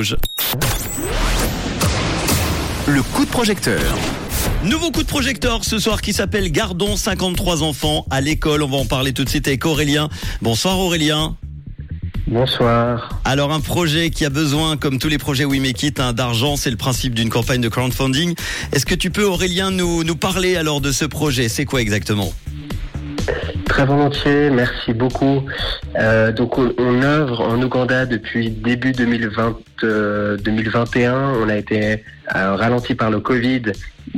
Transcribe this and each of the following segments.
Rouge. Le coup de projecteur. Nouveau coup de projecteur ce soir qui s'appelle Gardons 53 enfants à l'école. On va en parler tout de suite avec Aurélien. Bonsoir Aurélien. Bonsoir. Alors un projet qui a besoin, comme tous les projets We Make It, hein, d'argent, c'est le principe d'une campagne de crowdfunding. Est-ce que tu peux Aurélien nous, nous parler alors de ce projet? C'est quoi exactement? Très volontiers, merci beaucoup. Euh, donc on, œuvre en Ouganda depuis début 2020, euh, 2021. On a été euh, ralenti par le Covid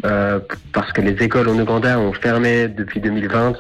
euh, parce que les écoles en Ouganda ont fermé depuis 2020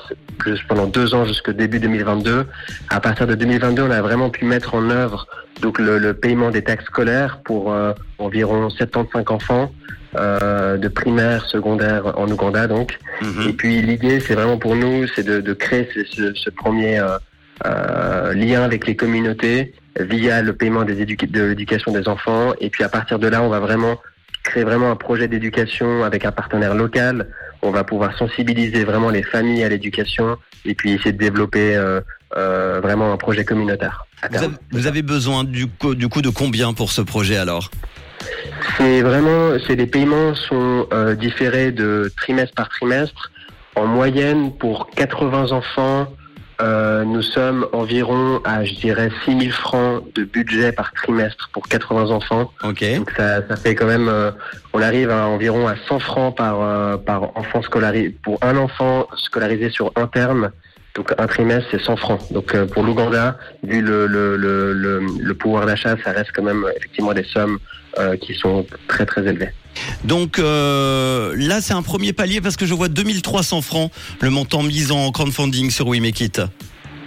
pendant deux ans jusqu'au début 2022. À partir de 2022, on a vraiment pu mettre en œuvre donc le, le paiement des taxes scolaires pour euh, environ 75 enfants. Euh, de primaire, secondaire en Ouganda donc. Mhm. Et puis l'idée, c'est vraiment pour nous, c'est de, de, créer ce, ce, ce premier euh, euh, lien avec les communautés via le paiement des édu de l'éducation des enfants. Et puis à partir de là, on va vraiment créer vraiment un projet d'éducation avec un partenaire local. On va pouvoir sensibiliser vraiment les familles à l'éducation et puis essayer de développer euh, euh, vraiment un projet communautaire. Vous avez, vous avez, besoin du coup, du coup de combien pour ce projet alors? C'est vraiment, c'est les paiements sont euh, différés de trimestre par trimestre. En moyenne, pour 80 enfants, euh, nous sommes environ à, je dirais, 6 000 francs de budget par trimestre pour 80 enfants. Ok. Donc ça, ça fait quand même, euh, on arrive à environ à 100 francs par euh, par enfant scolarisé pour un enfant scolarisé sur un terme. Donc un trimestre, c'est 100 francs. Donc euh, pour l'Ouganda, vu le, le, le, le, le pouvoir d'achat, ça reste quand même effectivement des sommes euh, qui sont très très élevées. Donc euh, là, c'est un premier palier parce que je vois 2300 francs le montant mis en crowdfunding sur We Make It.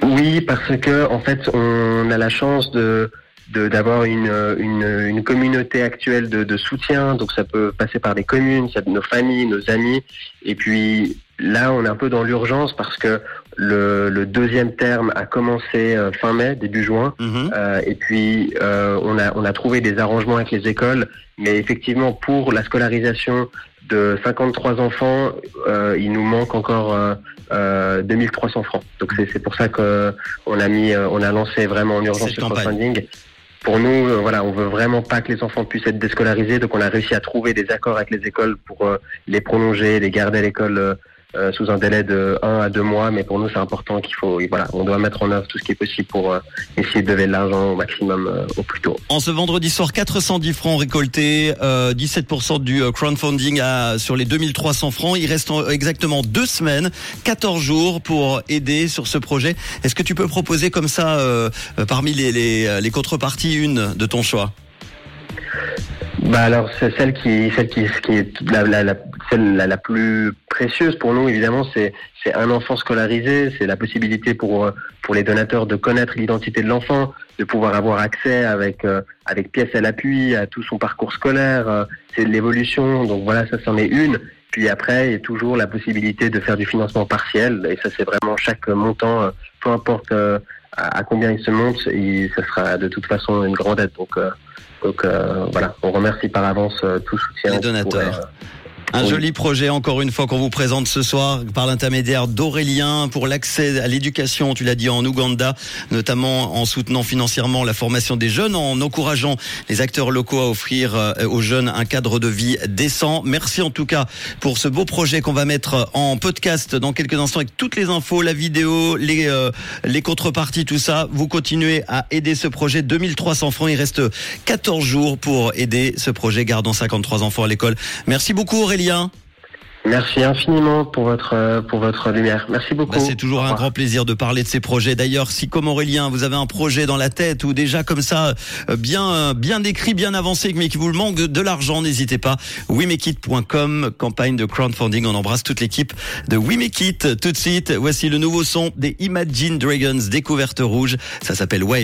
Oui, parce que en fait, on a la chance de d'avoir une, une, une, communauté actuelle de, de, soutien. Donc ça peut passer par des communes, ça, nos familles, nos amis. Et puis là, on est un peu dans l'urgence parce que le, le, deuxième terme a commencé fin mai, début juin. Mm -hmm. euh, et puis euh, on, a, on a trouvé des arrangements avec les écoles. Mais effectivement, pour la scolarisation de 53 enfants, euh, il nous manque encore euh, 2300 francs. Donc c'est pour ça qu'on a mis, on a lancé vraiment en urgence le crowdfunding pour nous, euh, voilà, on veut vraiment pas que les enfants puissent être déscolarisés, donc on a réussi à trouver des accords avec les écoles pour euh, les prolonger, les garder à l'école euh, sous un délai de 1 à 2 mois. Mais pour nous, c'est important qu'il faut, voilà, on doit mettre en œuvre tout ce qui est possible pour essayer de lever l'argent au maximum au plus tôt. En ce vendredi soir, 410 francs récoltés, 17% du crowdfunding à, sur les 2300 francs. Il reste exactement deux semaines, 14 jours pour aider sur ce projet. Est-ce que tu peux proposer comme ça, parmi les, les, les contreparties, une de ton choix? Bah alors c'est celle qui celle qui, qui est la, la, la celle la, la, plus précieuse pour nous évidemment c'est un enfant scolarisé c'est la possibilité pour pour les donateurs de connaître l'identité de l'enfant de pouvoir avoir accès avec euh, avec pièces à l'appui à tout son parcours scolaire euh, c'est de l'évolution donc voilà ça c'en est une puis après il y a toujours la possibilité de faire du financement partiel et ça c'est vraiment chaque montant euh, peu importe à, à, combien il se monte et ça sera de toute façon une grande aide donc donc euh, voilà, on remercie par avance euh, tout soutien. Les donateurs. Pour, un oui. joli projet, encore une fois, qu'on vous présente ce soir par l'intermédiaire d'Aurélien pour l'accès à l'éducation, tu l'as dit, en Ouganda, notamment en soutenant financièrement la formation des jeunes, en encourageant les acteurs locaux à offrir aux jeunes un cadre de vie décent. Merci en tout cas pour ce beau projet qu'on va mettre en podcast dans quelques instants avec toutes les infos, la vidéo, les, euh, les contreparties, tout ça. Vous continuez à aider ce projet. 2300 francs, il reste 14 jours pour aider ce projet. Gardons 53 enfants à l'école. Merci beaucoup Merci infiniment pour votre pour votre lumière. Merci beaucoup. Bah c'est toujours un grand plaisir de parler de ces projets. D'ailleurs, si comme Aurélien, vous avez un projet dans la tête ou déjà comme ça bien bien décrit, bien avancé, mais qui vous le manque de l'argent, n'hésitez pas. WeMakeIt.com, campagne de crowdfunding. On embrasse toute l'équipe de WeMakeIt. Tout de suite, voici le nouveau son des Imagine Dragons, découverte rouge. Ça s'appelle Wave.